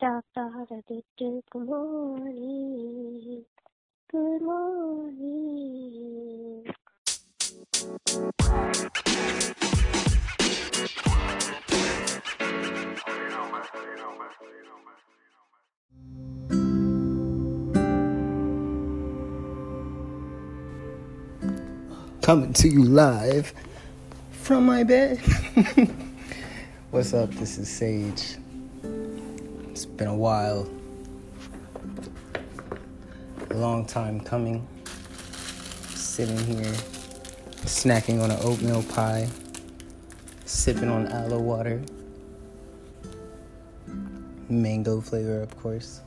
Da, good morning. Good morning. Coming to you live from my bed. What's up? This is Sage. It's been a while. A long time coming. Sitting here, snacking on an oatmeal pie, sipping on aloe water. Mango flavor, of course.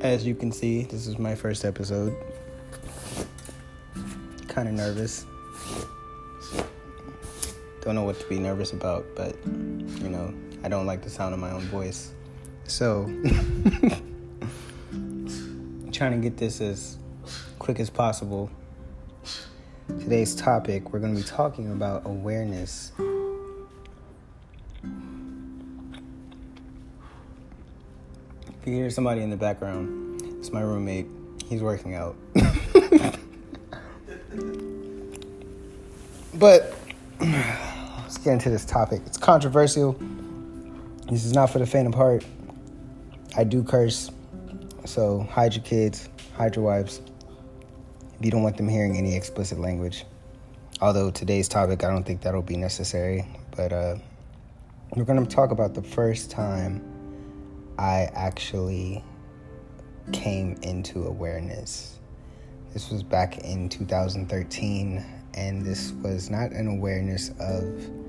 As you can see, this is my first episode. Kind of nervous. Don't know what to be nervous about, but you know, I don't like the sound of my own voice. So, trying to get this as quick as possible. Today's topic, we're going to be talking about awareness. If you hear somebody in the background, it's my roommate. He's working out. but get into this topic. It's controversial. This is not for the faint of heart. I do curse. So hide your kids, hide your wives. If you don't want them hearing any explicit language. Although today's topic, I don't think that'll be necessary. But uh, we're going to talk about the first time I actually came into awareness. This was back in 2013, and this was not an awareness of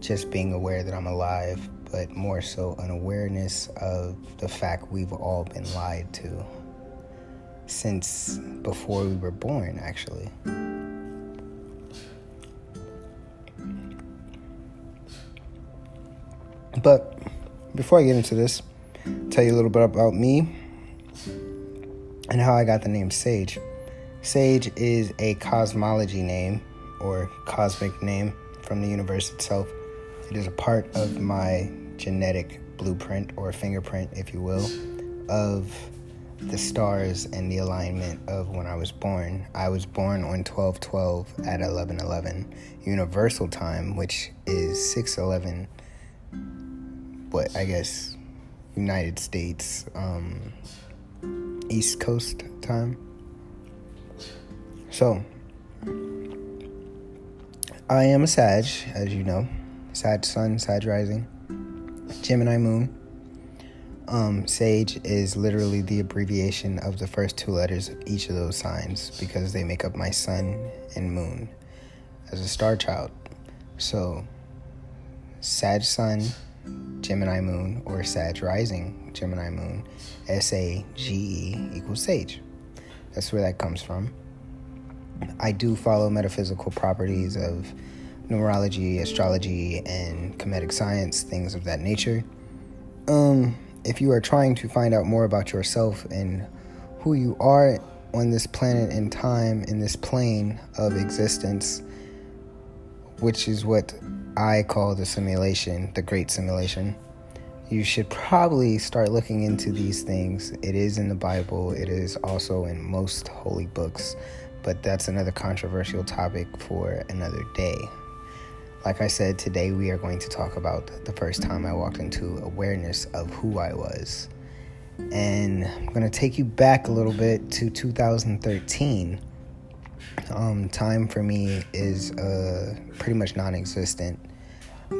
just being aware that I'm alive, but more so an awareness of the fact we've all been lied to since before we were born, actually. But before I get into this, tell you a little bit about me and how I got the name Sage. Sage is a cosmology name or cosmic name from the universe itself. It is a part of my genetic blueprint or fingerprint, if you will, of the stars and the alignment of when I was born. I was born on 1212 at 1111 universal time, which is 611 but I guess United States um, East Coast time. So I am a Sag, as you know, Sag Sun, Sag Rising, Gemini Moon. Um, Sage is literally the abbreviation of the first two letters of each of those signs because they make up my sun and moon as a star child. So, Sag Sun, Gemini Moon, or Sag Rising, Gemini Moon, S A G E equals Sage. That's where that comes from. I do follow metaphysical properties of numerology, astrology, and Kemetic science, things of that nature. Um, if you are trying to find out more about yourself and who you are on this planet and time, in this plane of existence, which is what I call the simulation, the great simulation, you should probably start looking into these things. It is in the Bible, it is also in most holy books, but that's another controversial topic for another day. Like I said, today we are going to talk about the first time I walked into awareness of who I was. And I'm going to take you back a little bit to 2013. Um, time for me is uh, pretty much non existent,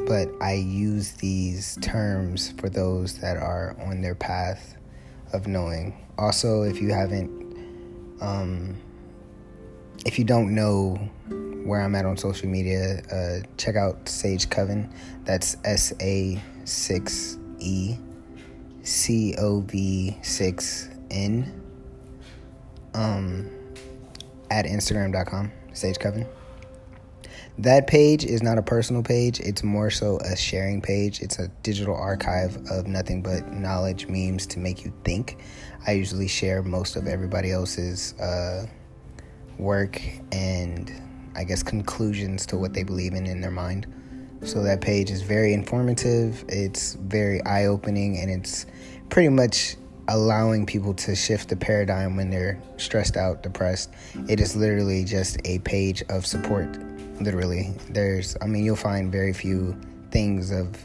but I use these terms for those that are on their path of knowing. Also, if you haven't, um, if you don't know where I'm at on social media, uh, check out Sage Coven. That's S A 6 E C O V 6 N. Um, at Instagram.com, Sage Coven. That page is not a personal page, it's more so a sharing page. It's a digital archive of nothing but knowledge, memes to make you think. I usually share most of everybody else's uh, work and I guess conclusions to what they believe in in their mind. So that page is very informative, it's very eye opening, and it's pretty much allowing people to shift the paradigm when they're stressed out, depressed. It is literally just a page of support. Literally, there's, I mean, you'll find very few things of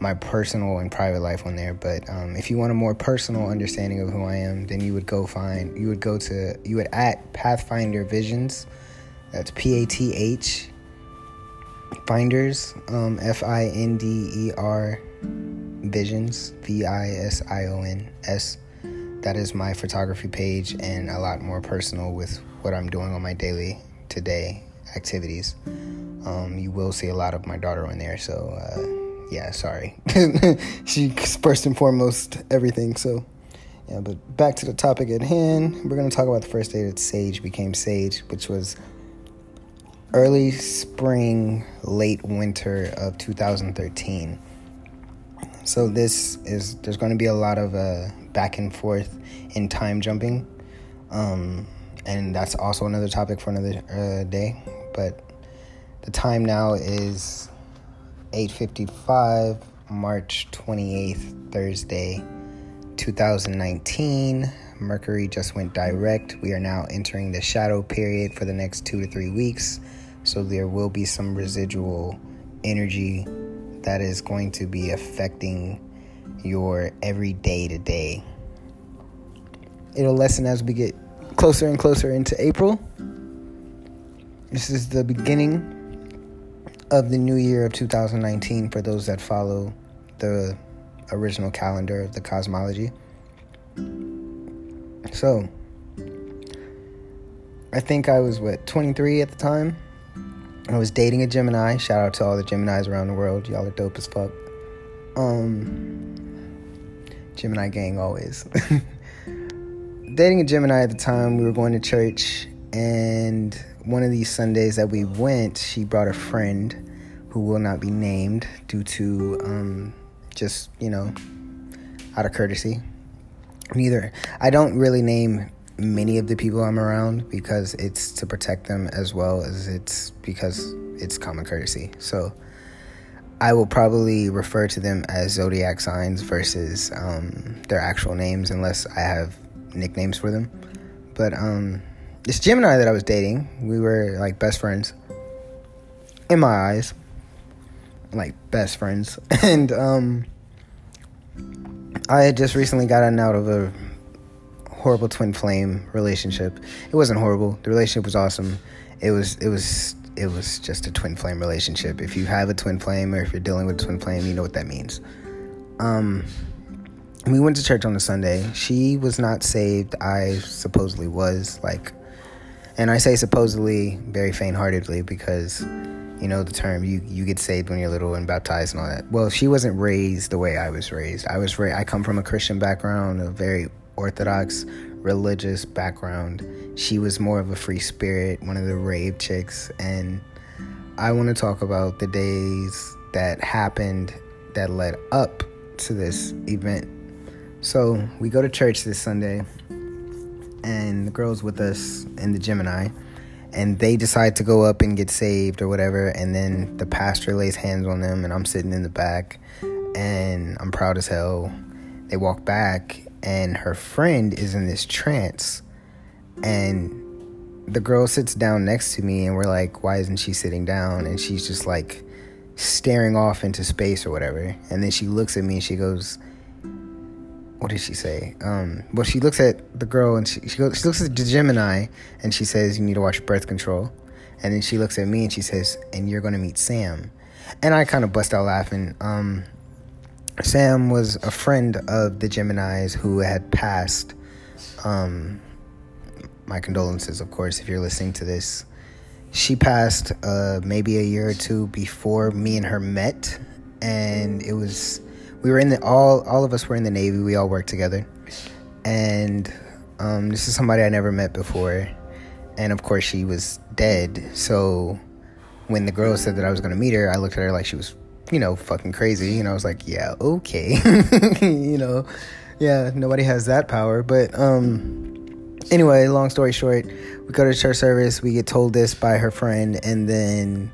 my personal and private life on there. But um, if you want a more personal understanding of who I am, then you would go find, you would go to, you would at Pathfinder Visions. That's P A T H Finders, um, F I N D E R Visions, V I S I O N S. That is my photography page and a lot more personal with what I'm doing on my daily today activities. Um, you will see a lot of my daughter on there, so uh, yeah, sorry. She's first and foremost everything, so yeah, but back to the topic at hand. We're going to talk about the first day that Sage became Sage, which was early spring, late winter of 2013. So this is there's going to be a lot of uh, back and forth in time jumping, um, and that's also another topic for another uh, day. But the time now is 8:55, March 28th, Thursday, 2019. Mercury just went direct. We are now entering the shadow period for the next two to three weeks. So there will be some residual energy that is going to be affecting your everyday to day. It'll lessen as we get closer and closer into April. This is the beginning of the new year of 2019 for those that follow the original calendar of the cosmology. So, I think I was what 23 at the time. I was dating a Gemini. Shout out to all the Geminis around the world. Y'all are dope as fuck. Um, Gemini gang always. dating a Gemini at the time, we were going to church, and one of these Sundays that we went, she brought a friend who will not be named due to um, just, you know, out of courtesy. Neither. I don't really name many of the people I'm around because it's to protect them as well as it's because it's common courtesy. So I will probably refer to them as zodiac signs versus um, their actual names unless I have nicknames for them. But um, this Gemini that I was dating, we were like best friends in my eyes, like best friends, and um, I had just recently gotten out of a horrible twin flame relationship. It wasn't horrible. The relationship was awesome. It was it was it was just a twin flame relationship. If you have a twin flame or if you're dealing with a twin flame, you know what that means. Um we went to church on a Sunday. She was not saved. I supposedly was like and I say supposedly very faint-heartedly because you know the term you you get saved when you're little and baptized and all that. Well, she wasn't raised the way I was raised. I was ra- I come from a Christian background, a very Orthodox religious background. She was more of a free spirit, one of the rave chicks. And I want to talk about the days that happened that led up to this event. So we go to church this Sunday, and the girls with us in the Gemini, and they decide to go up and get saved or whatever. And then the pastor lays hands on them, and I'm sitting in the back, and I'm proud as hell. They walk back, and her friend is in this trance and the girl sits down next to me and we're like why isn't she sitting down? And she's just like staring off into space or whatever. And then she looks at me and she goes what did she say? Um well she looks at the girl and she, she, goes, she looks at the gemini and she says you need to watch birth control. And then she looks at me and she says and you're going to meet sam. And i kind of bust out laughing. Um Sam was a friend of the Geminis who had passed. Um, my condolences, of course, if you're listening to this. She passed uh, maybe a year or two before me and her met, and it was we were in the all all of us were in the Navy. We all worked together, and um, this is somebody I never met before, and of course she was dead. So when the girl said that I was going to meet her, I looked at her like she was you know, fucking crazy. And I was like, yeah, okay. you know, yeah, nobody has that power. But um anyway, long story short, we go to church service, we get told this by her friend, and then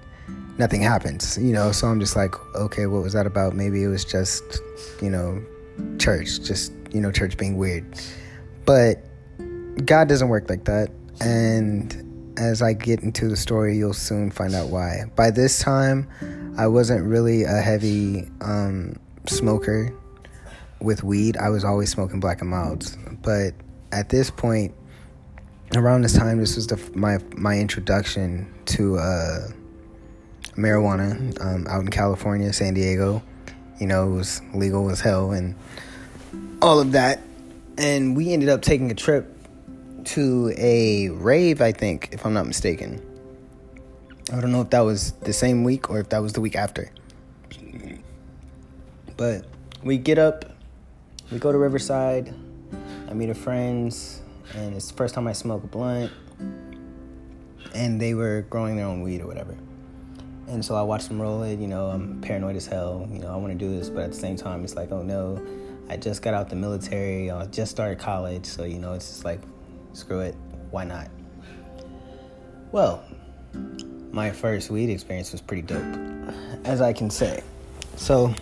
nothing happens, you know. So I'm just like, okay, what was that about? Maybe it was just, you know, church, just, you know, church being weird. But God doesn't work like that. And as I get into the story, you'll soon find out why. By this time, I wasn't really a heavy um, smoker with weed. I was always smoking black and milds. But at this point, around this time, this was the, my my introduction to uh, marijuana um, out in California, San Diego. You know, it was legal as hell and all of that. And we ended up taking a trip to a rave, I think, if I'm not mistaken. I don't know if that was the same week or if that was the week after. But we get up, we go to Riverside, I meet our friends, and it's the first time I smoke a blunt. And they were growing their own weed or whatever. And so I watch them roll it. You know, I'm paranoid as hell. You know, I want to do this, but at the same time, it's like, oh no, I just got out the military. I just started college, so you know, it's just like, screw it, why not? Well, my first weed experience was pretty dope, as I can say. So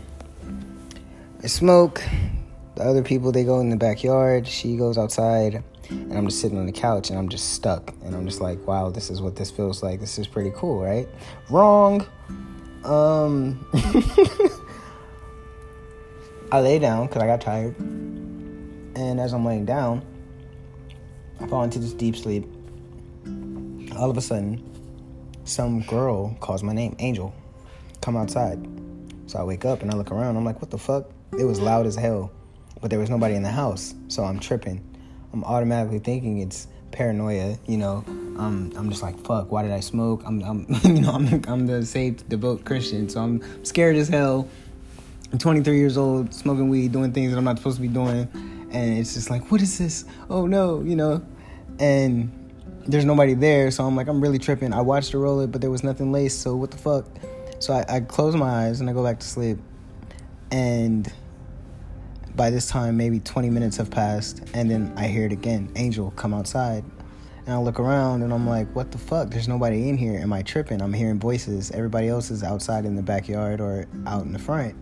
I smoke. The other people they go in the backyard. She goes outside and I'm just sitting on the couch and I'm just stuck. And I'm just like, wow, this is what this feels like. This is pretty cool, right? Wrong. Um, I lay down because I got tired. And as I'm laying down, I fall into this deep sleep. All of a sudden, some girl calls my name, Angel. Come outside. So I wake up and I look around. I'm like, what the fuck? It was loud as hell, but there was nobody in the house. So I'm tripping. I'm automatically thinking it's paranoia. You know, um, I'm just like, fuck. Why did I smoke? I'm, I'm you know, I'm, I'm the saved, devout Christian, so I'm scared as hell. I'm 23 years old, smoking weed, doing things that I'm not supposed to be doing, and it's just like, what is this? Oh no, you know, and there's nobody there, so I'm like, I'm really tripping. I watched her roll it, but there was nothing laced, so what the fuck? So I, I close my eyes and I go back to sleep, and by this time, maybe 20 minutes have passed, and then I hear it again Angel, come outside. And I look around and I'm like, what the fuck? There's nobody in here. Am I tripping? I'm hearing voices. Everybody else is outside in the backyard or out in the front,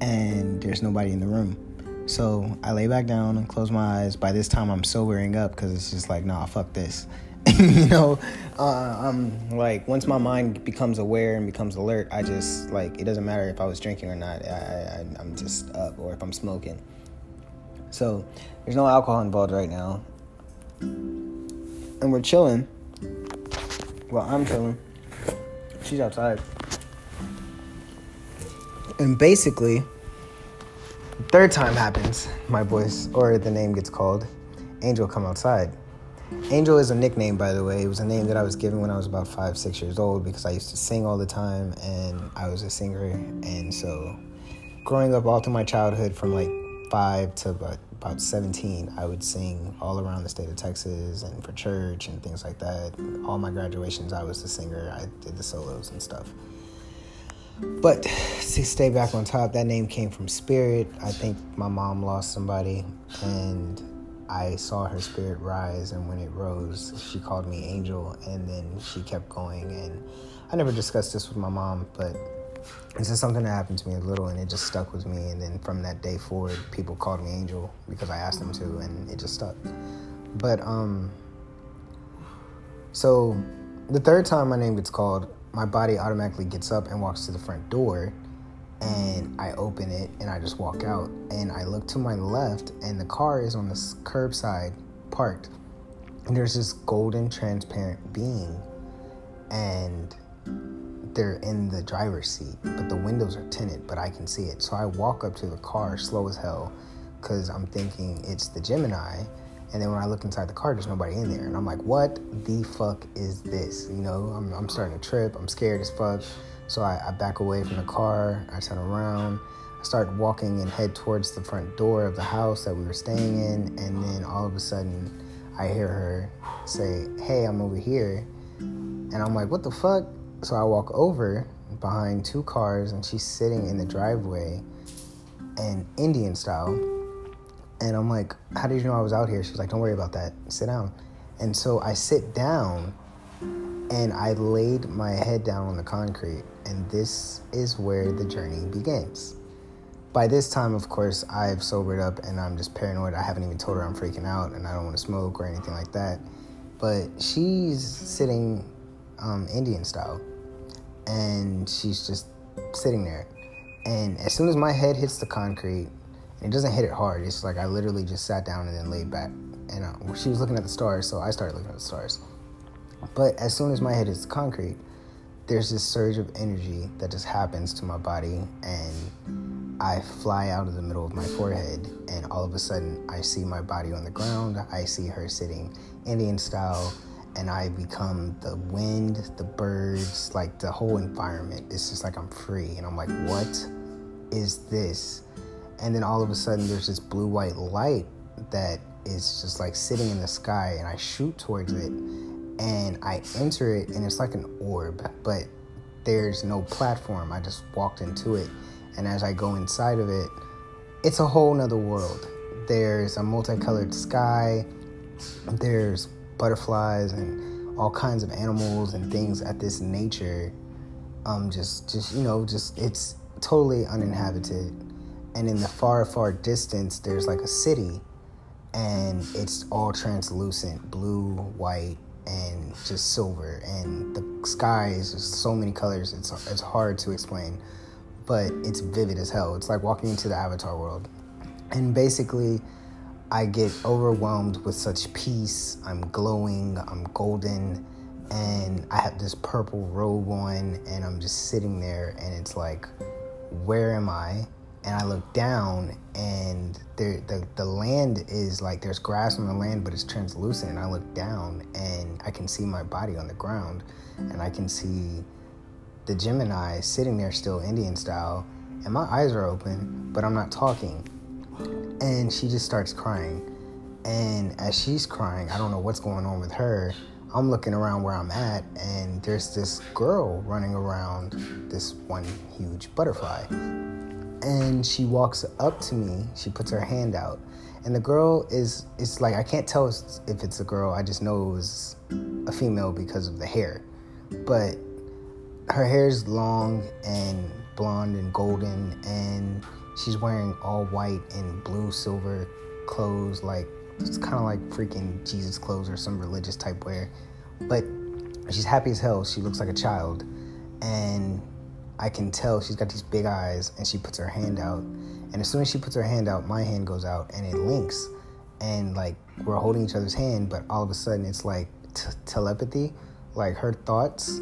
and there's nobody in the room. So I lay back down and close my eyes. By this time, I'm sobering up because it's just like, nah, fuck this. you know, uh, I'm like, once my mind becomes aware and becomes alert, I just like it doesn't matter if I was drinking or not. I, I I'm just up, or if I'm smoking. So there's no alcohol involved right now, and we're chilling. Well, I'm chilling. She's outside, and basically, third time happens. My voice or the name gets called. Angel come outside Angel is a nickname, by the way. It was a name that I was given when I was about five, six years old because I used to sing all the time and I was a singer. And so, growing up all through my childhood, from like five to about, about 17, I would sing all around the state of Texas and for church and things like that. All my graduations, I was the singer, I did the solos and stuff. But to stay back on top, that name came from Spirit. I think my mom lost somebody and I saw her spirit rise, and when it rose, she called me angel, and then she kept going. And I never discussed this with my mom, but it's just something that happened to me a little, and it just stuck with me. And then from that day forward, people called me angel because I asked them to, and it just stuck. But um, so the third time my name gets called, my body automatically gets up and walks to the front door and I open it and I just walk out. And I look to my left and the car is on the curbside parked. And there's this golden transparent being and they're in the driver's seat but the windows are tinted but I can see it. So I walk up to the car slow as hell because I'm thinking it's the Gemini and then when I look inside the car there's nobody in there and I'm like what the fuck is this you know I'm, I'm starting to trip I'm scared as fuck so I, I back away from the car, I turn around, I start walking and head towards the front door of the house that we were staying in, and then all of a sudden I hear her say, Hey, I'm over here. And I'm like, What the fuck? So I walk over behind two cars, and she's sitting in the driveway and Indian style. And I'm like, How did you know I was out here? She's like, Don't worry about that. Sit down. And so I sit down And I laid my head down on the concrete, and this is where the journey begins. By this time, of course, I've sobered up and I'm just paranoid. I haven't even told her I'm freaking out and I don't want to smoke or anything like that. But she's sitting um, Indian style, and she's just sitting there. And as soon as my head hits the concrete, it doesn't hit it hard. It's like I literally just sat down and then laid back. And uh, she was looking at the stars, so I started looking at the stars. But as soon as my head hits concrete, there's this surge of energy that just happens to my body, and I fly out of the middle of my forehead, and all of a sudden, I see my body on the ground. I see her sitting Indian style, and I become the wind, the birds, like the whole environment. It's just like I'm free, and I'm like, what is this? And then all of a sudden, there's this blue white light that is just like sitting in the sky, and I shoot towards it and I enter it, and it's like an orb, but there's no platform. I just walked into it, and as I go inside of it, it's a whole nother world. There's a multicolored sky, there's butterflies and all kinds of animals and things at this nature. Um, just, just you know, just it's totally uninhabited. And in the far, far distance, there's like a city, and it's all translucent, blue, white, and just silver and the sky is just so many colors it's it's hard to explain but it's vivid as hell it's like walking into the avatar world. And basically i get overwhelmed with such peace i'm glowing i'm golden and i have this purple robe on and i'm just sitting there and it's like where am i and I look down and there the, the land is like there's grass on the land but it's translucent and I look down and I can see my body on the ground and I can see the Gemini sitting there still Indian style and my eyes are open but I'm not talking. And she just starts crying. And as she's crying I don't know what's going on with her. I'm looking around where I'm at and there's this girl running around this one huge butterfly and she walks up to me. She puts her hand out, and the girl is it's like I can't tell if it's a girl. I just know it was a female because of the hair, but her hair is long and blonde and golden, and she's wearing all white and blue silver clothes, like it's kind of like freaking Jesus clothes or some religious type wear, but she's happy as hell. She looks like a child, and I can tell she's got these big eyes and she puts her hand out. And as soon as she puts her hand out, my hand goes out and it links. And like we're holding each other's hand, but all of a sudden it's like t- telepathy. Like her thoughts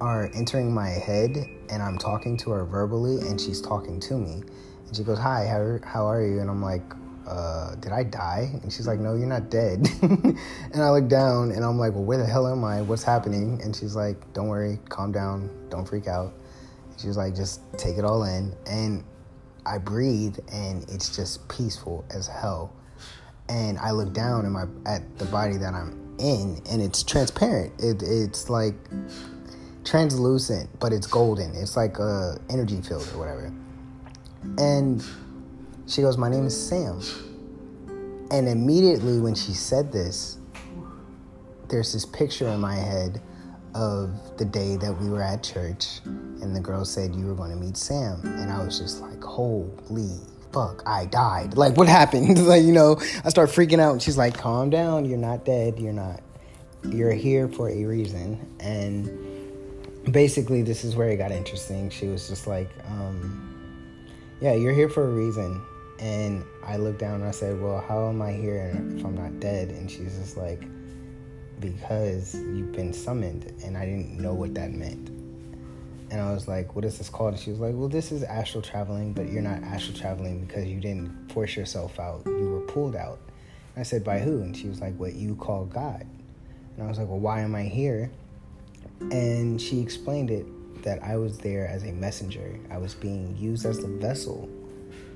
are entering my head and I'm talking to her verbally and she's talking to me. And she goes, Hi, how, how are you? And I'm like, uh, did I die? And she's like, no, you're not dead. and I look down and I'm like, well, where the hell am I? What's happening? And she's like, don't worry, calm down, don't freak out. Was like, just take it all in. And I breathe and it's just peaceful as hell. And I look down in my at the body that I'm in and it's transparent. It, it's like translucent, but it's golden. It's like a energy field or whatever. And she goes, My name is Sam. And immediately when she said this, there's this picture in my head of the day that we were at church and the girl said you were going to meet Sam. And I was just like holy fuck I died. Like what happened? Like you know I start freaking out and she's like calm down you're not dead you're not you're here for a reason. And basically this is where it got interesting. She was just like um, yeah you're here for a reason and I looked down and I said, Well, how am I here if I'm not dead? And she's just like, Because you've been summoned. And I didn't know what that meant. And I was like, What is this called? And she was like, Well, this is astral traveling, but you're not astral traveling because you didn't force yourself out. You were pulled out. And I said, By who? And she was like, What you call God. And I was like, Well, why am I here? And she explained it that I was there as a messenger. I was being used as the vessel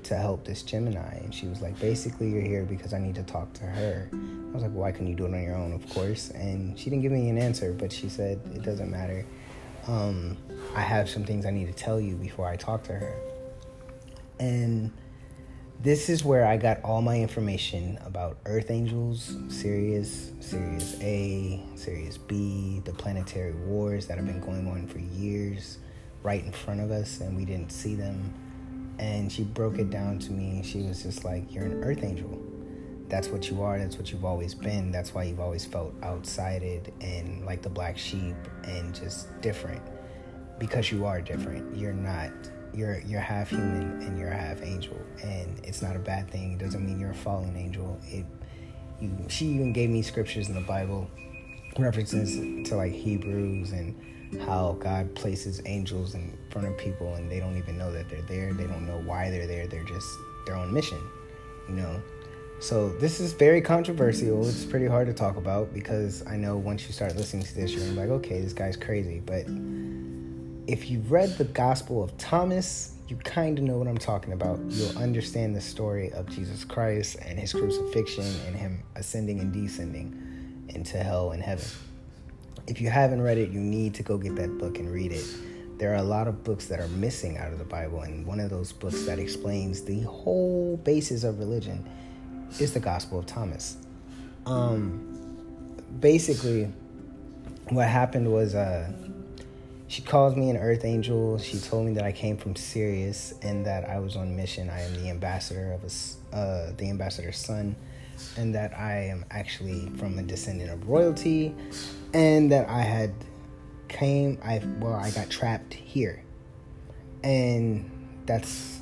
to help this Gemini. And she was like, basically, you're here because I need to talk to her. I was like, why can you do it on your own? Of course. And she didn't give me an answer, but she said, it doesn't matter. Um, I have some things I need to tell you before I talk to her. And this is where I got all my information about Earth Angels, Sirius, Sirius A, Sirius B, the planetary wars that have been going on for years right in front of us and we didn't see them. And she broke it down to me. She was just like, You're an Earth Angel. That's what you are. That's what you've always been. That's why you've always felt outsided and like the black sheep and just different. Because you are different. You're not you're you're half human and you're half angel, and it's not a bad thing. It doesn't mean you're a fallen angel. It you she even gave me scriptures in the Bible, references to like Hebrews and how God places angels in front of people and they don't even know that they're there. They don't know why they're there. They're just their own mission, you know. So this is very controversial. It's pretty hard to talk about because I know once you start listening to this, you're like, okay, this guy's crazy. But if you've read the Gospel of Thomas, you kind of know what I'm talking about. You'll understand the story of Jesus Christ and his crucifixion and him ascending and descending into hell and heaven. If you haven't read it, you need to go get that book and read it. There are a lot of books that are missing out of the Bible, and one of those books that explains the whole basis of religion is the Gospel of Thomas. Um, basically, what happened was uh, she called me an earth angel. She told me that I came from Sirius and that I was on mission. I am the ambassador of a, uh, the ambassador's son, and that I am actually from a descendant of royalty, and that I had came. I well, I got trapped here, and that's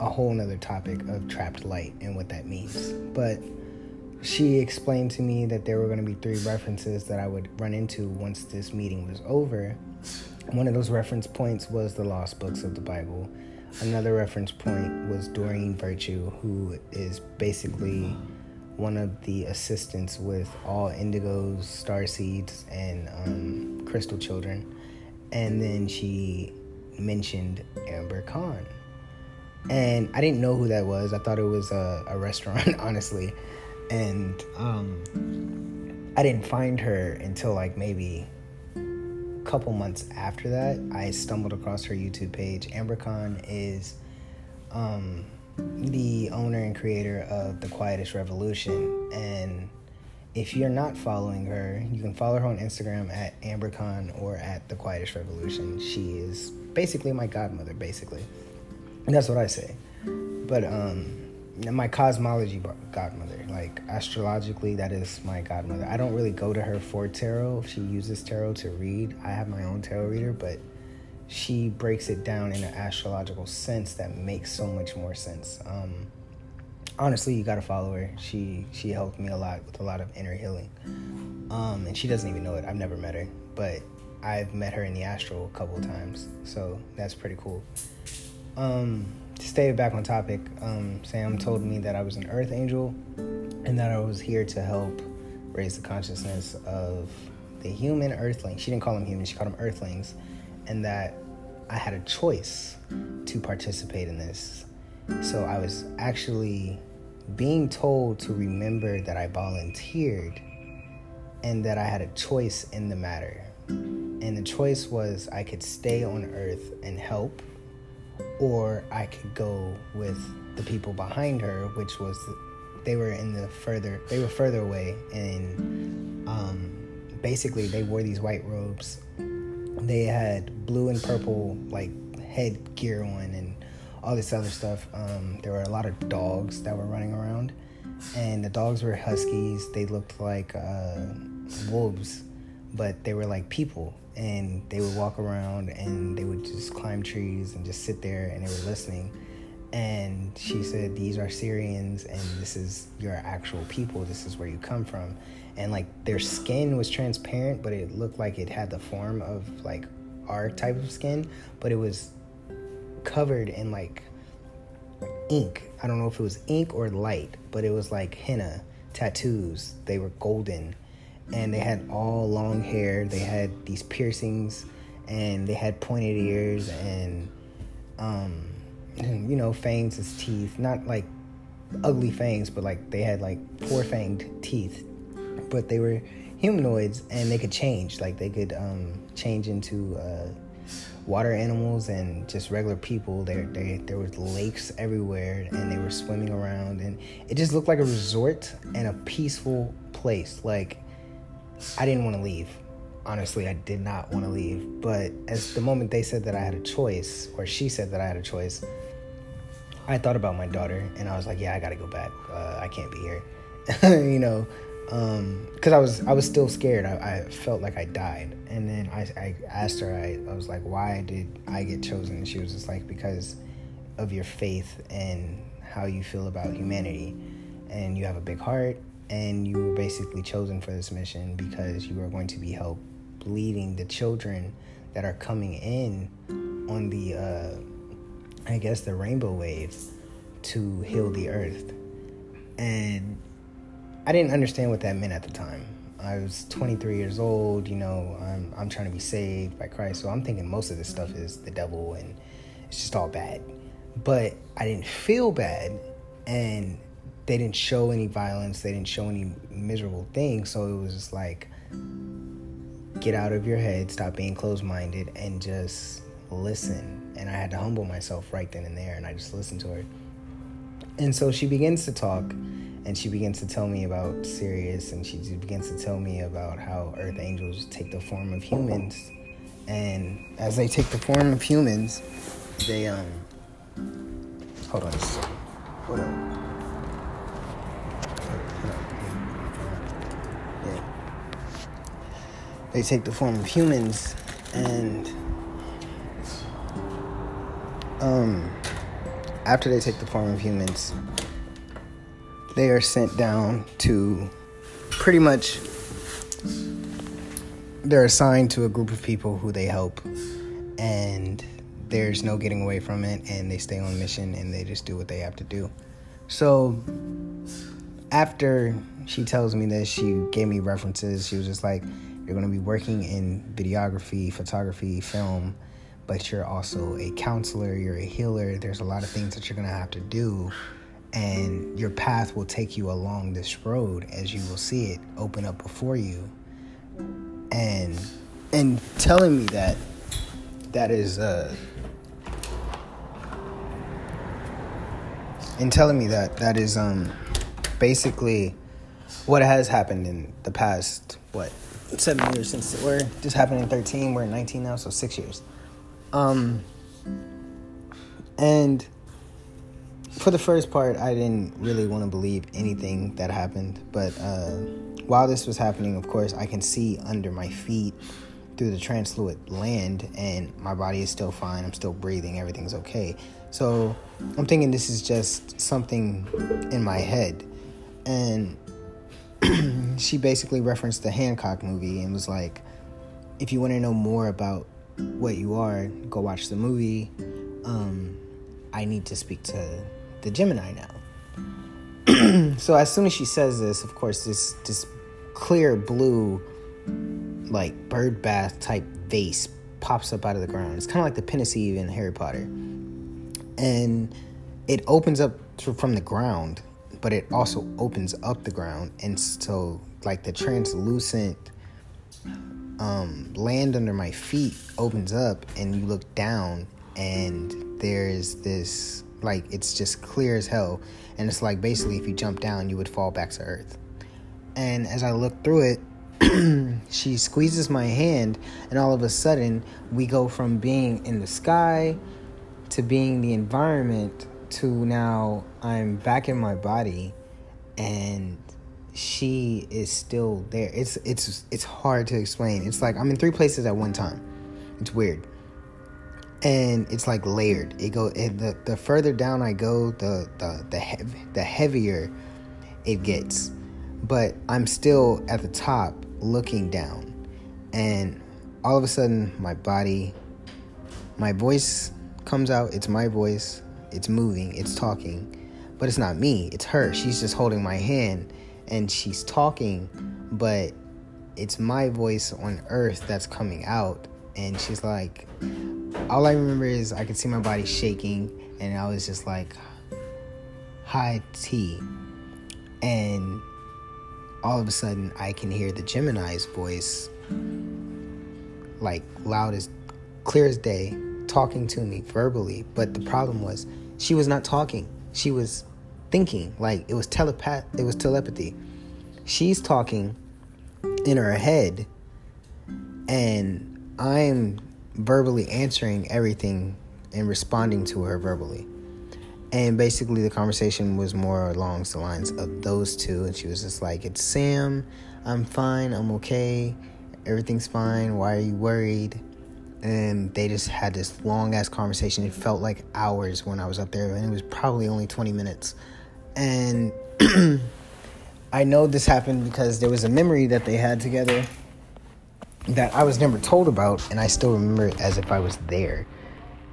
a whole nother topic of trapped light and what that means. But she explained to me that there were going to be three references that I would run into once this meeting was over one of those reference points was the lost books of the Bible. Another reference point was Doreen Virtue, who is basically one of the assistants with all indigos, star seeds, and um, crystal children. And then she mentioned Amber Khan. And I didn't know who that was. I thought it was a, a restaurant, honestly. And um, I didn't find her until like maybe a couple months after that, I stumbled across her YouTube page. Amber Khan is um, the owner and creator of The Quietest Revolution. And if you're not following her, you can follow her on Instagram at AmberCon or at The Quietest Revolution. She is basically my godmother, basically. And that's what I say. But um, my cosmology godmother. Like astrologically, that is my godmother. I don't really go to her for tarot. She uses tarot to read. I have my own tarot reader, but she breaks it down in an astrological sense that makes so much more sense. Um, honestly, you gotta follow her. She she helped me a lot with a lot of inner healing, um, and she doesn't even know it. I've never met her, but I've met her in the astral a couple times, so that's pretty cool. Um, to stay back on topic, um, Sam told me that I was an earth angel and that I was here to help raise the consciousness of the human earthlings. She didn't call them humans, she called them earthlings, and that I had a choice to participate in this. So I was actually being told to remember that I volunteered and that I had a choice in the matter. And the choice was I could stay on earth and help or I could go with the people behind her, which was they were in the further they were further away, and um, basically they wore these white robes. They had blue and purple like head gear on and all this other stuff. Um, there were a lot of dogs that were running around, and the dogs were huskies. They looked like uh, wolves, but they were like people and they would walk around and they would just climb trees and just sit there and they were listening and she said these are Sirians and this is your actual people this is where you come from and like their skin was transparent but it looked like it had the form of like our type of skin but it was covered in like ink i don't know if it was ink or light but it was like henna tattoos they were golden and they had all long hair. They had these piercings, and they had pointed ears, and um, you know, fangs as teeth. Not like ugly fangs, but like they had like four fanged teeth. But they were humanoids, and they could change. Like they could um, change into uh, water animals and just regular people. There, there, there was lakes everywhere, and they were swimming around, and it just looked like a resort and a peaceful place. Like I didn't want to leave. Honestly, I did not want to leave. But as the moment they said that I had a choice, or she said that I had a choice, I thought about my daughter, and I was like, yeah, I gotta go back. Uh, I can't be here. you know, because um, I was I was still scared. I, I, felt like I died, and then I, I asked her. I, I was like, "Why did I get chosen?" And she was just like, "Because of your faith and how you feel about humanity, and you have a big heart, and you were basically chosen for this mission because you are going to be help leading the children that are coming in on the, uh, I guess, the rainbow waves to heal the earth." And I didn't understand what that meant at the time. I was 23 years old, you know, I'm, I'm trying to be saved by Christ. So I'm thinking most of this stuff is the devil and it's just all bad. But I didn't feel bad and they didn't show any violence, they didn't show any miserable things. So it was just like, get out of your head, stop being closed minded, and just listen. And I had to humble myself right then and there, and I just listened to her. And so she begins to talk and she begins to tell me about Sirius, and she begins to tell me about how Earth Angels take the form of humans, and as they take the form of humans, they um. Hold on a second. Hold on. Yeah. They take the form of humans, and um, after they take the form of humans, they are sent down to pretty much they're assigned to a group of people who they help and there's no getting away from it and they stay on mission and they just do what they have to do. So after she tells me this she gave me references. She was just like you're going to be working in videography photography film but you're also a counselor you're a healer. There's a lot of things that you're going to have to do and your path will take you along this road as you will see it open up before you. And and telling me that that is uh and telling me that that is um basically what has happened in the past what seven years since we're just happened in 13 we're in 19 now so six years. Um and for the first part, I didn't really want to believe anything that happened. But uh, while this was happening, of course, I can see under my feet through the translucent land, and my body is still fine. I'm still breathing. Everything's okay. So I'm thinking this is just something in my head. And she basically referenced the Hancock movie and was like, if you want to know more about what you are, go watch the movie. Um, I need to speak to the Gemini now. so as soon as she says this, of course, this this clear blue, like bird bath type vase pops up out of the ground. It's kind of like the Pensieve in Harry Potter, and it opens up from the ground, but it also opens up the ground, and so like the translucent um, land under my feet opens up, and you look down, and there's this like it's just clear as hell. And it's like basically if you jump down, you would fall back to earth. And as I look through it, she squeezes my hand, and all of a sudden, we go from being in the sky to being the environment to now I'm back in my body, and she is still there. It's it's it's hard to explain. It's like I'm in three places at one time. It's weird and it's like layered. It go the the further down I go, the the the the heavier it gets. But I'm still at the top looking down. And all of a sudden my body my voice comes out. It's my voice. It's moving. It's talking. But it's not me. It's her. She's just holding my hand and she's talking, but it's my voice on earth that's coming out and she's like all I remember is I could see my body shaking, and I was just like, "Hi, T," and all of a sudden I can hear the Gemini's voice, like loud as clear as day, talking to me verbally. But the problem was she was not talking. She was thinking. Like it was telepath it was telepathy. She's talking in her head and I'm verbally answering everything and responding to her verbally. And basically, the conversation was more along the lines of those two. And she was just like, It's Sam. I'm fine. I'm okay. Everything's fine. Why are you worried? And they just had this long ass conversation. It felt like hours when I was up there, and it was probably only 20 minutes. And I know this happened because there was a memory that they had together that I was never told about, and I still remember it as if I was there.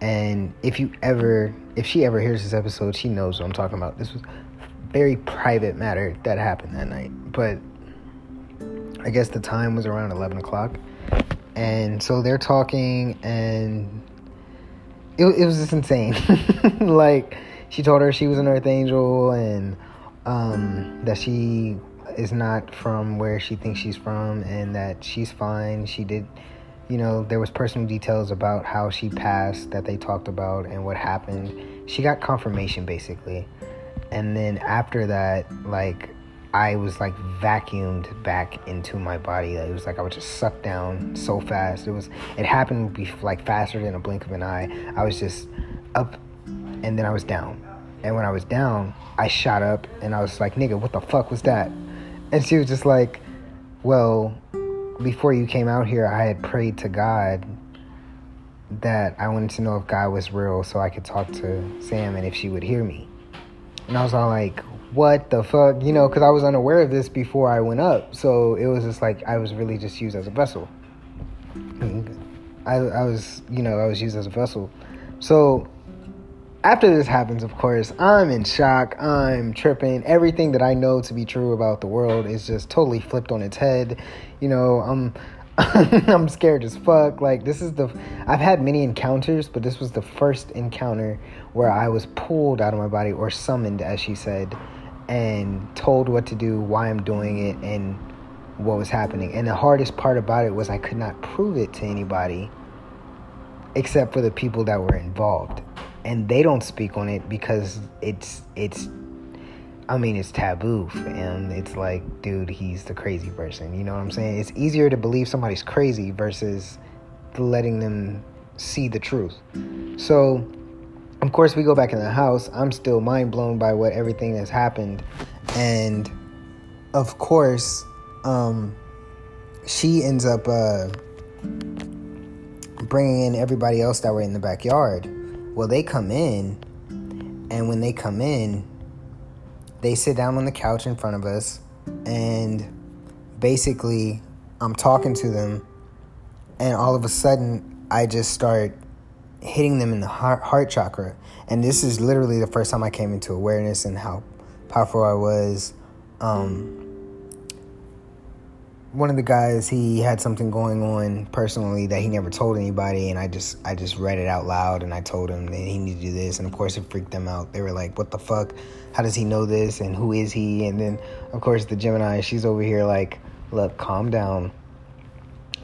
And if you ever, if she ever hears this episode, she knows what I'm talking about. This was very private matter that happened that night. But I guess the time was around 11 o'clock. And so they're talking, and it, it was just insane. like, she told her she was an earth angel and um, that she is not from where she thinks she's from and that she's fine. She did you know, there was personal details about how she passed that they talked about and what happened. She got confirmation basically. And then after that, like I was like vacuumed back into my body. It was like I was just sucked down so fast. It was it happened like faster than a blink of an eye. I was just up and then I was down. And when I was down, I shot up and I was like, "Nigga, what the fuck was that?" And she was just like, "Well, before you came out here, I had prayed to God that I wanted to know if God was real so I could talk to Sam and if she would hear me. And I was all like, what the fuck? You know, because I was unaware of this before I went up. So it was just like I was really just used as a vessel. I, I was, you know, I was used as a vessel. So after this happens, of course, I'm in shock. I'm tripping. Everything that I know to be true about the world is just totally flipped on its head. You know, I'm I'm scared as fuck. Like this is the I've had many encounters, but this was the first encounter where I was pulled out of my body or summoned as she said and told what to do, why I'm doing it and what was happening. And the hardest part about it was I could not prove it to anybody except for the people that were involved and they don't speak on it because it's it's I mean it's taboo and it's like dude he's the crazy person. You know what I'm saying? It's easier to believe somebody's crazy versus letting them see the truth. So of course we go back in the house. I'm still mind blown by what everything has happened. And of course um she ends up uh bringing in everybody else that were in the backyard well, they come in, and when they come in, they sit down on the couch in front of us, and basically, I'm talking to them, and all of a sudden, I just start hitting them in the heart, heart chakra. And this is literally the first time I came into awareness and how powerful I was. Um, one of the guys he had something going on personally that he never told anybody and I just I just read it out loud and I told him that he needed to do this and of course it freaked them out. They were like, What the fuck? How does he know this and who is he? And then of course the Gemini, she's over here like, Look, calm down.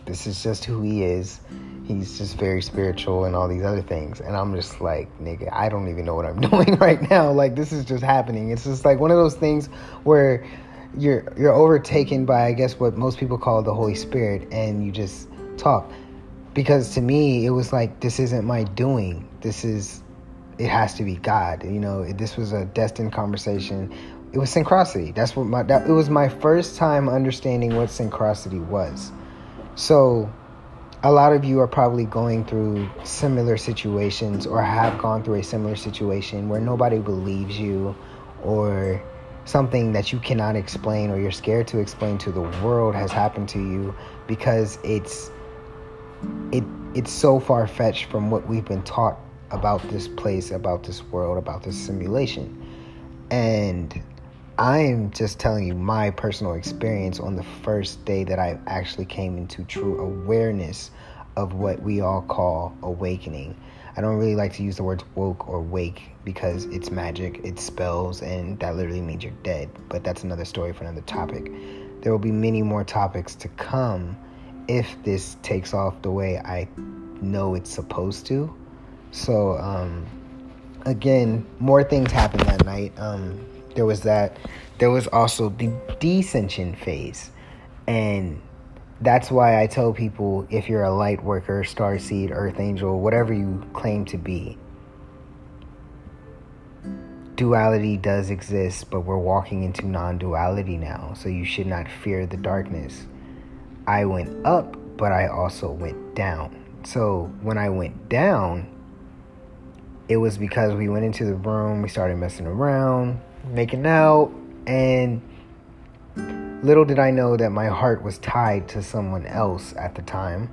This is just who he is. He's just very spiritual and all these other things. And I'm just like, nigga, I don't even know what I'm doing right now. Like this is just happening. It's just like one of those things where you're you're overtaken by I guess what most people call the Holy Spirit and you just talk. Because to me it was like this isn't my doing. This is it has to be God. You know, this was a destined conversation. It was synchronicity. That's what my that, it was my first time understanding what synchronicity was. So a lot of you are probably going through similar situations or have gone through a similar situation where nobody believes you or something that you cannot explain or you're scared to explain to the world has happened to you because it's it it's so far fetched from what we've been taught about this place, about this world, about this simulation. And I'm just telling you my personal experience on the first day that I actually came into true awareness of what we all call awakening. I don't really like to use the words woke or wake because it's magic, it's spells, and that literally means you're dead. But that's another story for another topic. There will be many more topics to come if this takes off the way I know it's supposed to. So, um, again, more things happened that night. Um, there was that. There was also the descension phase. And that's why I tell people if you're a light worker, star seed, earth angel, whatever you claim to be, duality does exist, but we're walking into non duality now. So you should not fear the darkness. I went up, but I also went down. So when I went down, it was because we went into the room, we started messing around, making out, and little did I know that my heart was tied to someone else at the time.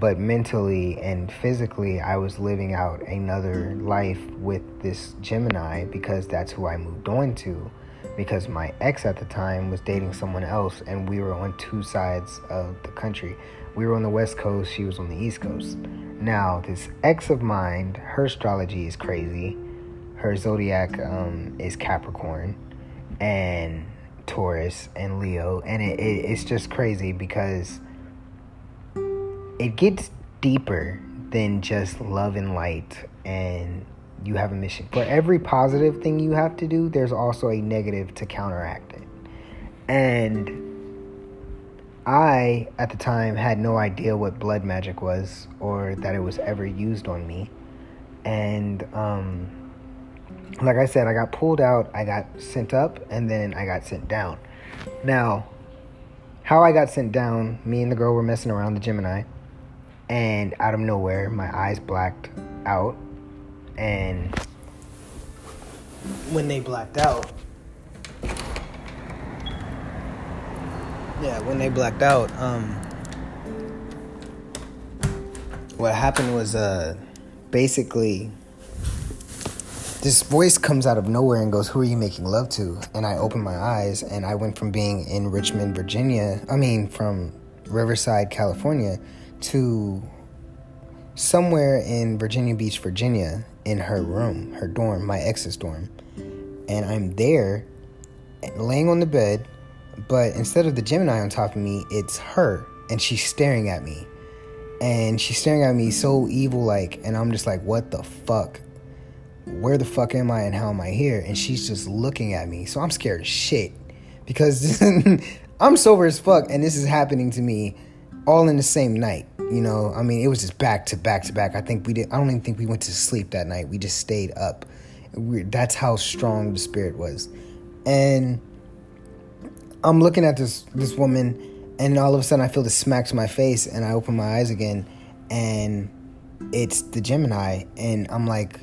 But mentally and physically, I was living out another life with this Gemini because that's who I moved on to. Because my ex at the time was dating someone else, and we were on two sides of the country. We were on the West Coast, she was on the East Coast. Now, this ex of mine, her astrology is crazy. Her zodiac um, is Capricorn and Taurus and Leo, and it, it, it's just crazy because it gets deeper than just love and light and you have a mission. For every positive thing you have to do, there's also a negative to counteract it. And I, at the time, had no idea what blood magic was or that it was ever used on me. And, um, like I said, I got pulled out, I got sent up, and then I got sent down. Now, how I got sent down, me and the girl were messing around the Gemini, and out of nowhere, my eyes blacked out. And when they blacked out, yeah, when they blacked out, um, what happened was, uh, basically, this voice comes out of nowhere and goes, Who are you making love to? And I open my eyes and I went from being in Richmond, Virginia, I mean, from Riverside, California, to somewhere in Virginia Beach, Virginia, in her room, her dorm, my ex's dorm. And I'm there, laying on the bed, but instead of the Gemini on top of me, it's her, and she's staring at me. And she's staring at me so evil like, and I'm just like, what the fuck? Where the fuck am I and how am I here? And she's just looking at me. So I'm scared as shit because I'm sober as fuck, and this is happening to me all in the same night. You know, I mean, it was just back to back to back. I think we did. I don't even think we went to sleep that night. We just stayed up. We, that's how strong the spirit was, and I'm looking at this this woman, and all of a sudden I feel the smack to my face, and I open my eyes again, and it's the Gemini, and I'm like,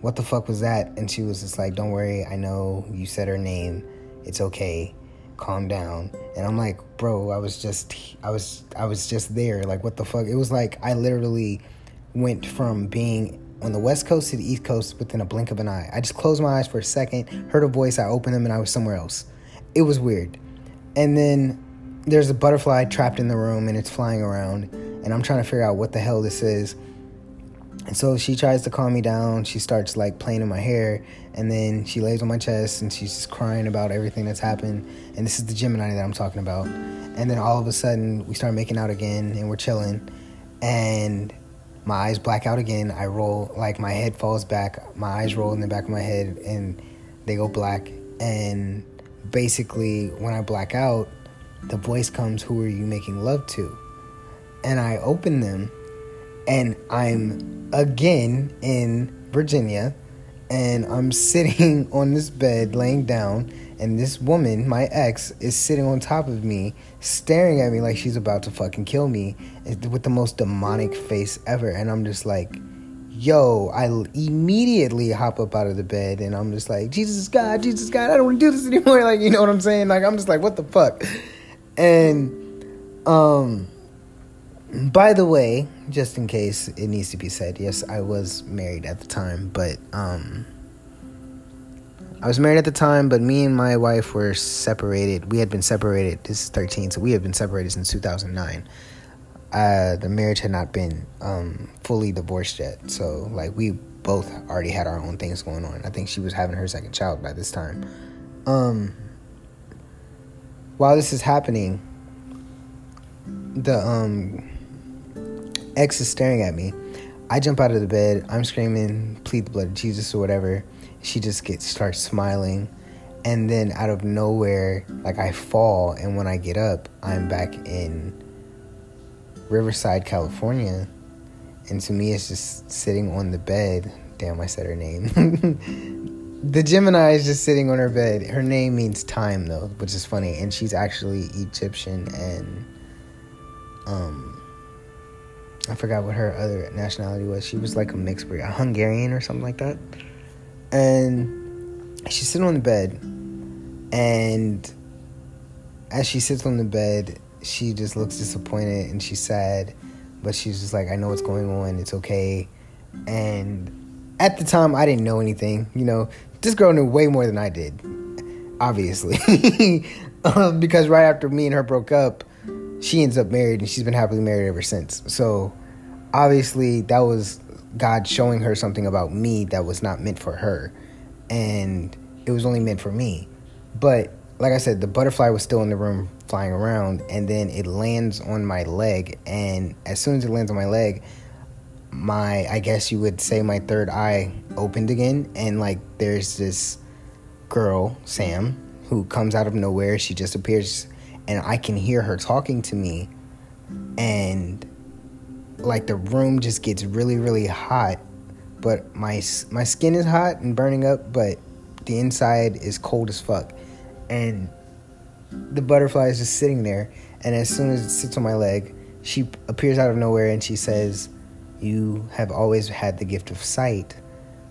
"What the fuck was that?" And she was just like, "Don't worry, I know you said her name. It's okay." Calm down. And i'm like bro i was just i was i was just there. Like what the fuck? It was like i literally went from being on the west coast to the east coast within a blink of an eye. I just closed my eyes for a second heard a voice i opened them and i was somewhere else. It was weird. And then there's a butterfly trapped in the room and it's flying around and i'm trying to figure out what the hell this is and so she tries to calm me down. She starts like playing in my hair, and then she lays on my chest and she's just crying about everything that's happened. And this is the Gemini that I'm talking about. And then all of a sudden, we start making out again, and we're chilling. And my eyes black out again. I roll like my head falls back. My eyes roll in the back of my head, and they go black. And basically, when I black out, the voice comes, "Who are you making love to?" And I open them and I'm again in Virginia and I'm sitting on this bed laying down and this woman, my ex, is sitting on top of me, staring at me like she's about to fucking kill me with the most demonic face ever. And I'm just like, yo, I immediately hop up out of the bed and I'm just like, Jesus God, Jesus God, I don't want to do this anymore. Like, you know what I'm saying? Like, I'm just like, what the fuck? And, um, by the way, just in case it needs to be said, yes, I was married at the time, but um I was married at the time, but me and my wife were separated. We had been separated. This is 13, so we had been separated since 2009. Uh, the marriage had not been um, fully divorced yet, so like we both already had our own things going on. I think she was having her second child by this time. Um, while this is happening, the um ex is staring at me. I jump out of the bed. I'm screaming, plead the blood of Jesus or whatever. She just gets starts smiling, and then out of nowhere, like I fall, and when I get up, I'm back in Riverside, California, and to me, it's just sitting on the bed. Damn, I said her name. the Gemini is just sitting on her bed. Her name means time, though, which is funny, and she's actually Egyptian and um I forgot what her other nationality was. She was like a mixed breed, a Hungarian or something like that. And she's sitting on the bed, and as she sits on the bed, she just looks disappointed and she's sad, but she's just like, I know what's going on. It's okay. And at the time, I didn't know anything. You know, this girl knew way more than I did, obviously, um, because right after me and her broke up she ends up married and she's been happily married ever since. So obviously that was God showing her something about me that was not meant for her. And it was only meant for me. But like I said, the butterfly was still in the room flying around and then it lands on my leg and as soon as it lands on my leg, my I guess you would say my third eye opened again and like there's this girl, Sam, who comes out of nowhere. She just appears and I can hear her talking to me and like the room just gets really really hot but my my skin is hot and burning up but the inside is cold as fuck. And the butterfly is just sitting there and as soon as it sits on my leg she appears out of nowhere and she says you have always had the gift of sight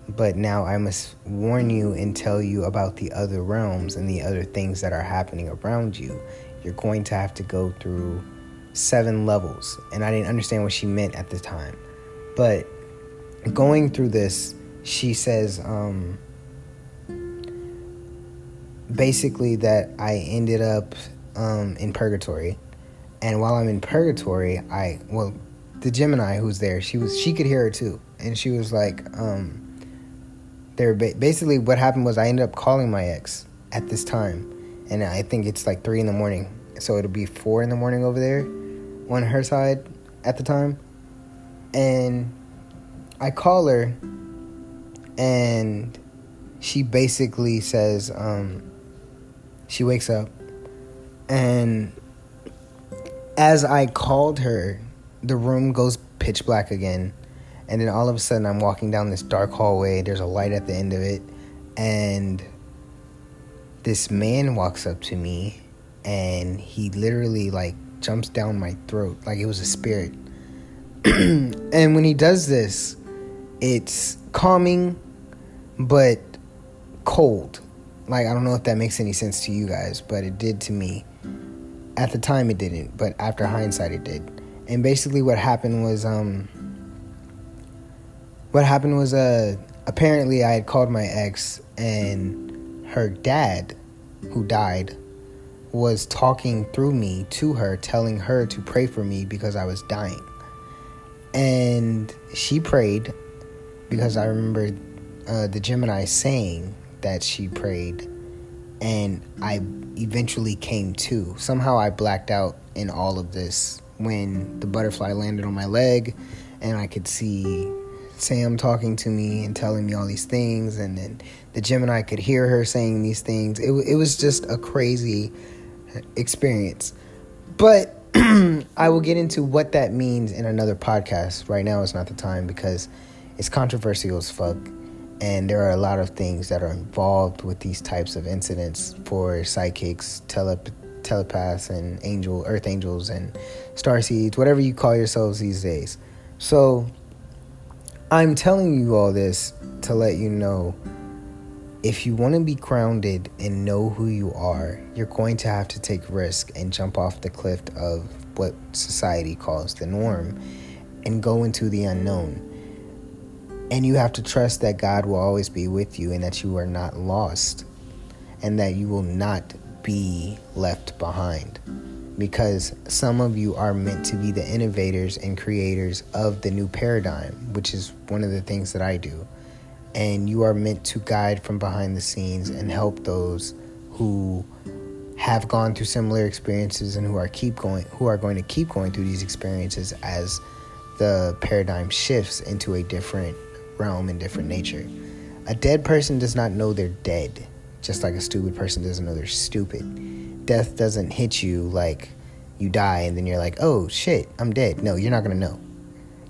but now I must warn you and tell you about the other realms and the other things that are happening around you you're going to have to go through seven levels. And I didn't understand what she meant at the time. But going through this, she says um, basically that I ended up um, in purgatory. And while I'm in purgatory, I, well, the Gemini who's there, she was, she could hear her too. And she was like, um, there, basically what happened was I ended up calling my ex at this time and I think it's like three in the morning, so it'll be four in the morning over there on her side at the time. And I call her, and she basically says, um, she wakes up, and as I called her, the room goes pitch black again. And then all of a sudden, I'm walking down this dark hallway. There's a light at the end of it. And this man walks up to me and he literally like jumps down my throat like it was a spirit. and when he does this, it's calming but cold. Like I don't know if that makes any sense to you guys, but it did to me. At the time it didn't, but after hindsight it did. And basically what happened was um what happened was uh apparently I had called my ex and her dad, who died, was talking through me to her, telling her to pray for me because I was dying. And she prayed because I remember uh, the Gemini saying that she prayed, and I eventually came to. Somehow I blacked out in all of this when the butterfly landed on my leg, and I could see Sam talking to me and telling me all these things, and then the Gemini could hear her saying these things. It, it was just a crazy experience. But I will get into what that means in another podcast. Right now is not the time because it's controversial as fuck. And there are a lot of things that are involved with these types of incidents for psychics, telep- telepaths, and angel, earth angels, and star seeds, whatever you call yourselves these days. So I'm telling you all this to let you know if you want to be grounded and know who you are, you're going to have to take risk and jump off the cliff of what society calls the norm and go into the unknown. And you have to trust that God will always be with you and that you are not lost and that you will not be left behind because some of you are meant to be the innovators and creators of the new paradigm, which is one of the things that I do. And you are meant to guide from behind the scenes and mm-hmm. help those who have gone through similar experiences and who are keep going who are going to keep going through these experiences as the paradigm shifts into a different realm and different mm-hmm. nature. A dead person does not know they're dead, just like a stupid person doesn't know they're stupid. Death doesn't hit you like you die and then you're like, oh shit, I'm dead. No, you're not gonna know.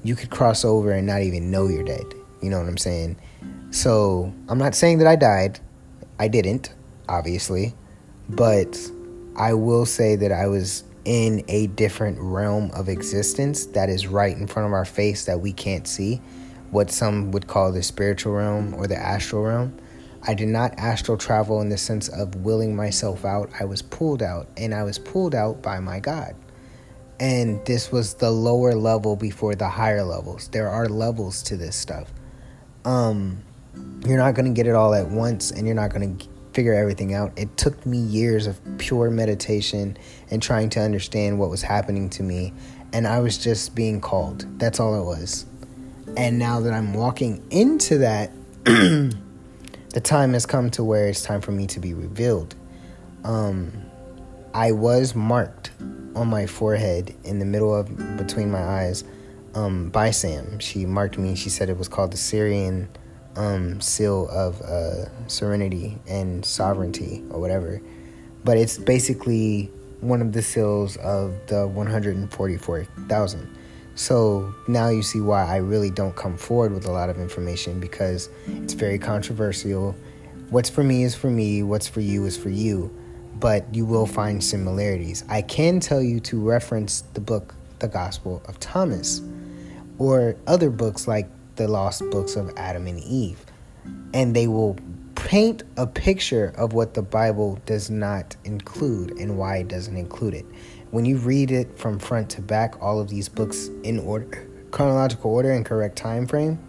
You could cross over and not even know you're dead. You know what I'm saying? So I'm not saying that I died. I didn't, obviously. But I will say that I was in a different realm of existence that is right in front of our face that we can't see. What some would call the spiritual realm or the astral realm. I did not astral travel in the sense of willing myself out. I was pulled out, and I was pulled out by my God. And this was the lower level before the higher levels. There are levels to this stuff. Um, you're not going to get it all at once, and you're not going to figure everything out. It took me years of pure meditation and trying to understand what was happening to me, and I was just being called. That's all it was. And now that I'm walking into that, the time has come to where it's time for me to be revealed. Um, I was marked on my forehead in the middle of between my eyes um, by Sam. She marked me. She said it was called the Sirian um, seal of uh, serenity and sovereignty or whatever. But it's basically one of the seals of the 144,000. So now you see why I really don't come forward with a lot of information because it's very controversial. What's for me is for me, what's for you is for you, but you will find similarities. I can tell you to reference the book, The Gospel of Thomas, or other books like the lost books of Adam and Eve, and they will paint a picture of what the Bible does not include and why it doesn't include it when you read it from front to back, all of these books in order, chronological order and correct time frame,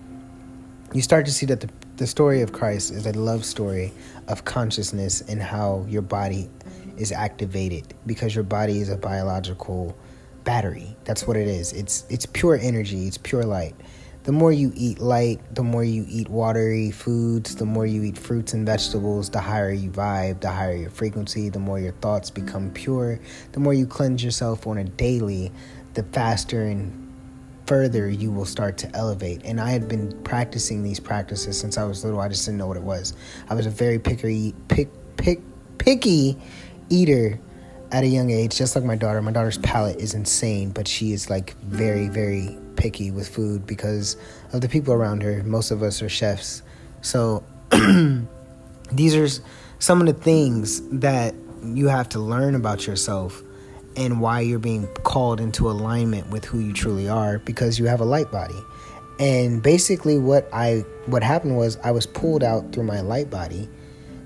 you start to see that the, the story of Christ is a love story of consciousness and how your body is activated because your body is a biological battery. That's what it is. It's it's pure energy, it's pure light the more you eat light, the more you eat watery foods, the more you eat fruits and vegetables, the higher you vibe, the higher your frequency, the more your thoughts become pure, the more you cleanse yourself on a daily, the faster and further you will start to elevate. And I had been practicing these practices since I was little. I just didn't know what it was. I was a very picky, pick, pick, picky eater at a young age, just like my daughter. My daughter's palate is insane, but she is like very, very picky with food because of the people around her. Most of us are chefs. So these are some of the things that you have to learn about yourself and why you're being called into alignment with who you truly are because you have a light body. And basically what I what happened was I was pulled out through my light body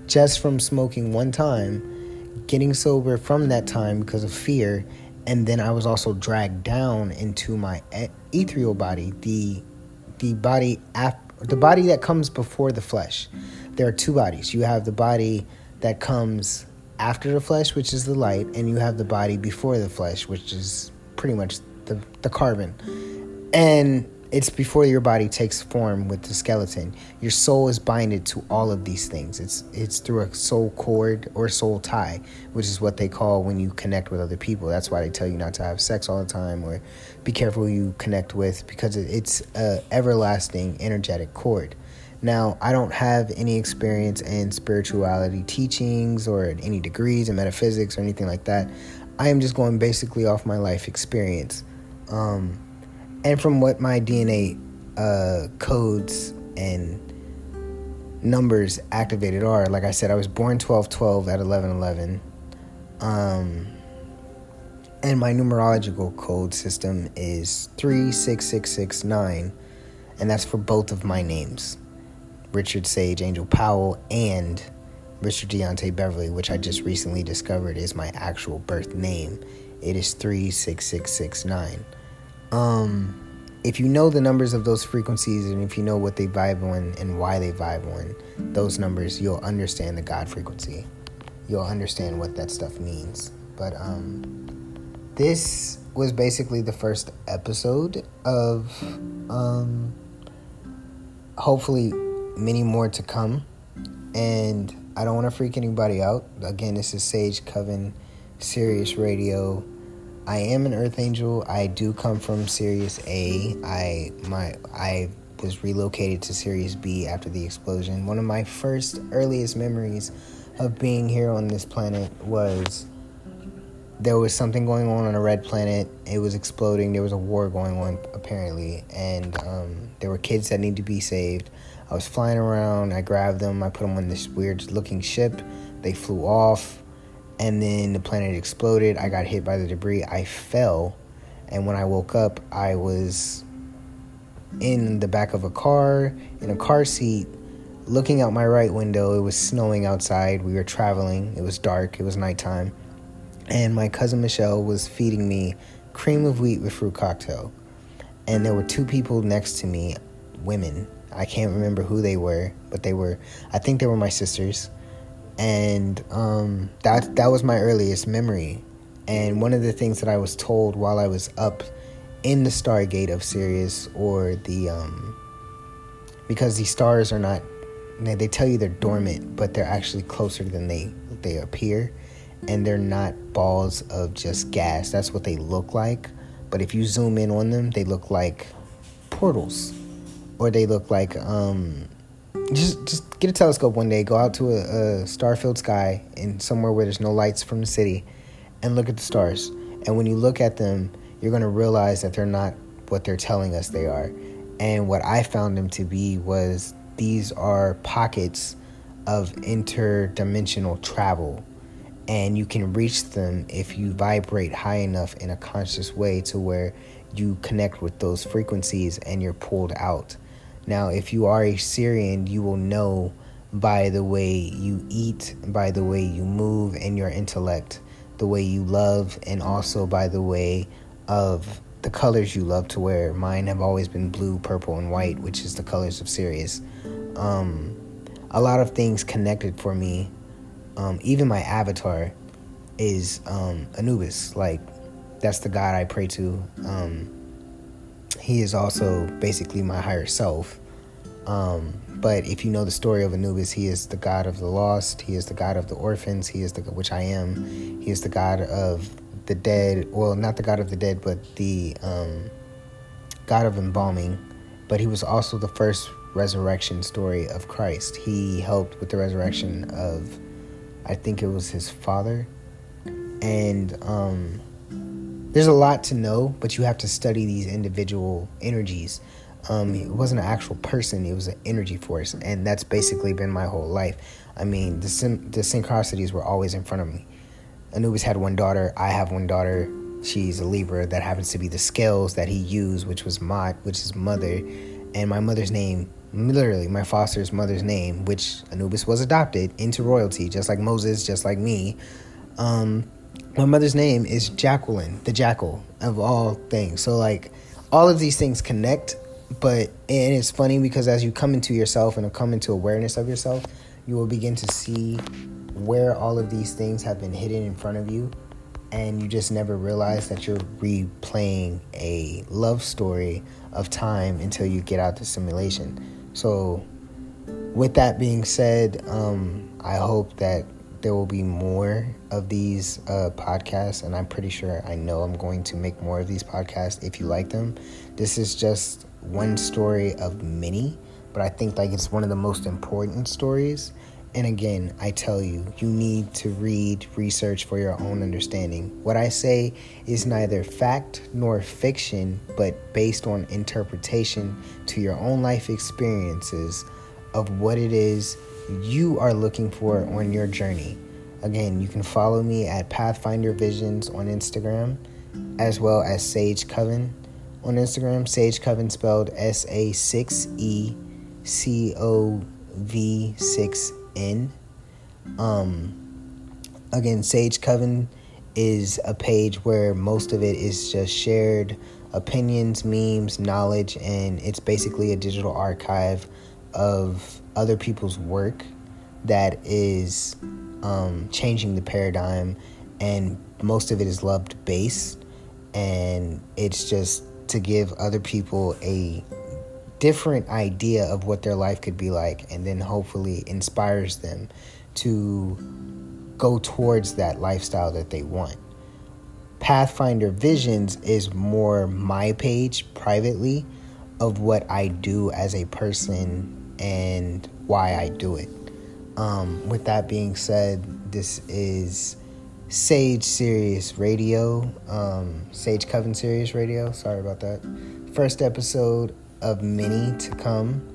just from smoking one time, getting sober from that time because of fear and then I was also dragged down into my eh, ethereal body, the the body the body that comes before the flesh. There are two bodies. You have the body that comes after the flesh, which is the light, and you have the body before the flesh, which is pretty much the the carbon. And it's before your body takes form with the skeleton. Your soul is binded to all of these things. It's it's through a soul cord or soul tie, which is what they call when you connect with other people. That's why they tell you not to have sex all the time or be careful who you connect with because it's a everlasting energetic cord. Now, I don't have any experience in spirituality teachings or any degrees in metaphysics or anything like that. I am just going basically off my life experience. Um, and from what my DNA uh, codes and numbers activated are, like I said, I was born 12 12 at 11 11. Um, and my numerological code system is 36669, and that's for both of my names Richard Sage Angel Powell and Richard Deontay Beverly, which I just recently discovered is my actual birth name. It is 36669. Um, if you know the numbers of those frequencies and if you know what they vibe on and why they vibe on those numbers, you'll understand the God frequency. You'll understand what that stuff means. But um, this was basically the first episode of um, hopefully many more to come. And I don't want to freak anybody out. Again, this is Sage Coven, Sirius Radio I am an Earth Angel. I do come from Sirius A. I my I was relocated to Sirius B after the explosion. One of my first earliest memories of being here on this planet was there was something going on on a red planet. It was exploding. There was a war going on apparently, and um, there were kids that needed to be saved. I was flying around. I grabbed them. I put them on this weird looking ship. They flew off, and then the planet exploded. I got hit by the debris. I fell, and when I woke up, I was in the back of a car in a car seat looking out my right window. It was snowing outside. We were traveling. It was dark. It was nighttime. And my cousin michelle was feeding me cream of wheat with fruit cocktail. And there were two people next to me women. I can't remember who they were but they were i think they were my sisters and um, that that was my earliest memory and one of the things that i was told while i was up in the Stargate of Sirius or the um because these stars are not they tell you they're dormant, but they're actually closer than they they appear and they're not balls of just gas. That's what they look like. But if you zoom in on them, they look like portals or they look like um just just get a telescope one day, go out to a, a star-filled sky in somewhere where there's no lights from the city and look at the stars. And when you look at them, you're to realize that they're not what they're telling us they are. And what I found them to be was these are pockets of interdimensional travel. And you can reach them if you vibrate high enough in a conscious way to where you connect with those frequencies and you're pulled out. Now, if you are a Sirian, you will know by the way you eat, by the way you move, and your intellect, the way you love, and also by the way of the colors you love to wear. Mine have always been blue, purple, and white, which is the colors of Sirius. Um, a lot of things connected for me. Um, even my avatar is um, Anubis. Like, that's the God I pray to. Um, he is also basically my higher self. Um, but if you know the story of Anubis, he is the God of the lost. He is the God of the orphans. He is the which I am. He is the God of the dead, well, not the God of the dead, but the um, God of embalming. But he was also the first resurrection story of Christ. He helped with the resurrection of, I think it was his father. And um, there's a lot to know, but you have to study these individual energies. Um, it wasn't an actual person; it was an energy force, and that's basically been my whole life. I mean, the syn- the synchronicities were always in front of me. Anubis had one daughter. I have one daughter. She's a Libra. That happens to be the scales that he used, which was Mot, which is mother. And my mother's name, literally my foster's mother's name, which Anubis was adopted into royalty, just like Moses, just like me. Um, my mother's name is Jacqueline, the jackal of all things. So, like, all of these things connect, but and it's funny because as you come into yourself and come into awareness of yourself, you will begin to see where all of these things have been hidden in front of you and you just never realize that you're replaying a love story of time until you get out the simulation. So, with that being said, um, I hope that there will be more of these uh, podcasts, and I'm pretty sure I know I'm going to make more of these podcasts if you like them. This is just one story of many, but I think like it's one of the most important stories and again, I tell you, you need to read, research for your own understanding. What I say is neither fact nor fiction, but based on interpretation to your own life experiences of what it is you are looking for on your journey. Again, you can follow me at Pathfinder Visions on Instagram, as well as Sage Coven on Instagram. Sage Coven spelled S A 6 E C O V 6 in. Um, again, Sage Coven is a page where most of it is just shared opinions, memes, knowledge, and it's basically a digital archive of other people's work that is um, changing the paradigm, and most of it is loved based, and it's just to give other people a different idea of what their life could be like and then hopefully inspires them to go towards that lifestyle that they want. Pathfinder Visions is more my page privately of what I do as a person and why I do it. Um, with that being said, this is Sage Sirius Radio, um, Sage Coven Sirius Radio. Sorry about that. First episode of many to come,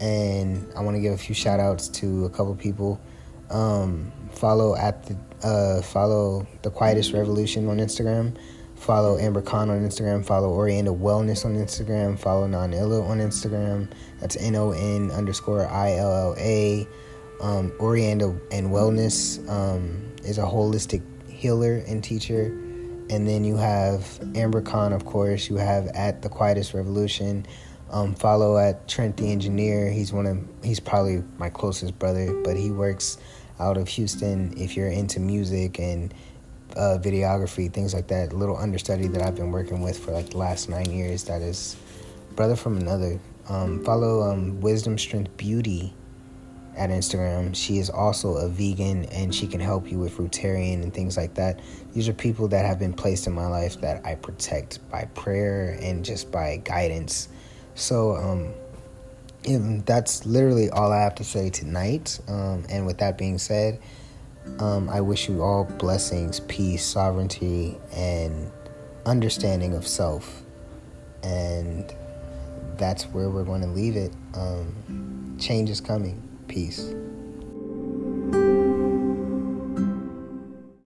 and I want to give a few shout outs to a couple people. Um, follow at the uh, follow the Quietest Revolution on Instagram. Follow Amber Khan on Instagram. Follow Oriental Wellness on Instagram. Follow Non Illa on Instagram. That's N O N underscore I L L A. Um, Oriental and Wellness um, is a holistic healer and teacher. And then you have Amber Khan, of course. You have at the Quietest Revolution. Um, follow at Trent the Engineer. He's one of he's probably my closest brother, but he works out of Houston. If you're into music and uh, videography, things like that, little understudy that I've been working with for like the last nine years. That is brother from another. Um, follow um, Wisdom Strength Beauty at Instagram. She is also a vegan and she can help you with fruitarian and things like that. These are people that have been placed in my life that I protect by prayer and just by guidance. So, um, that's literally all I have to say tonight. Um, and with that being said, um, I wish you all blessings, peace, sovereignty, and understanding of self. And that's where we're going to leave it. Um, change is coming. Peace.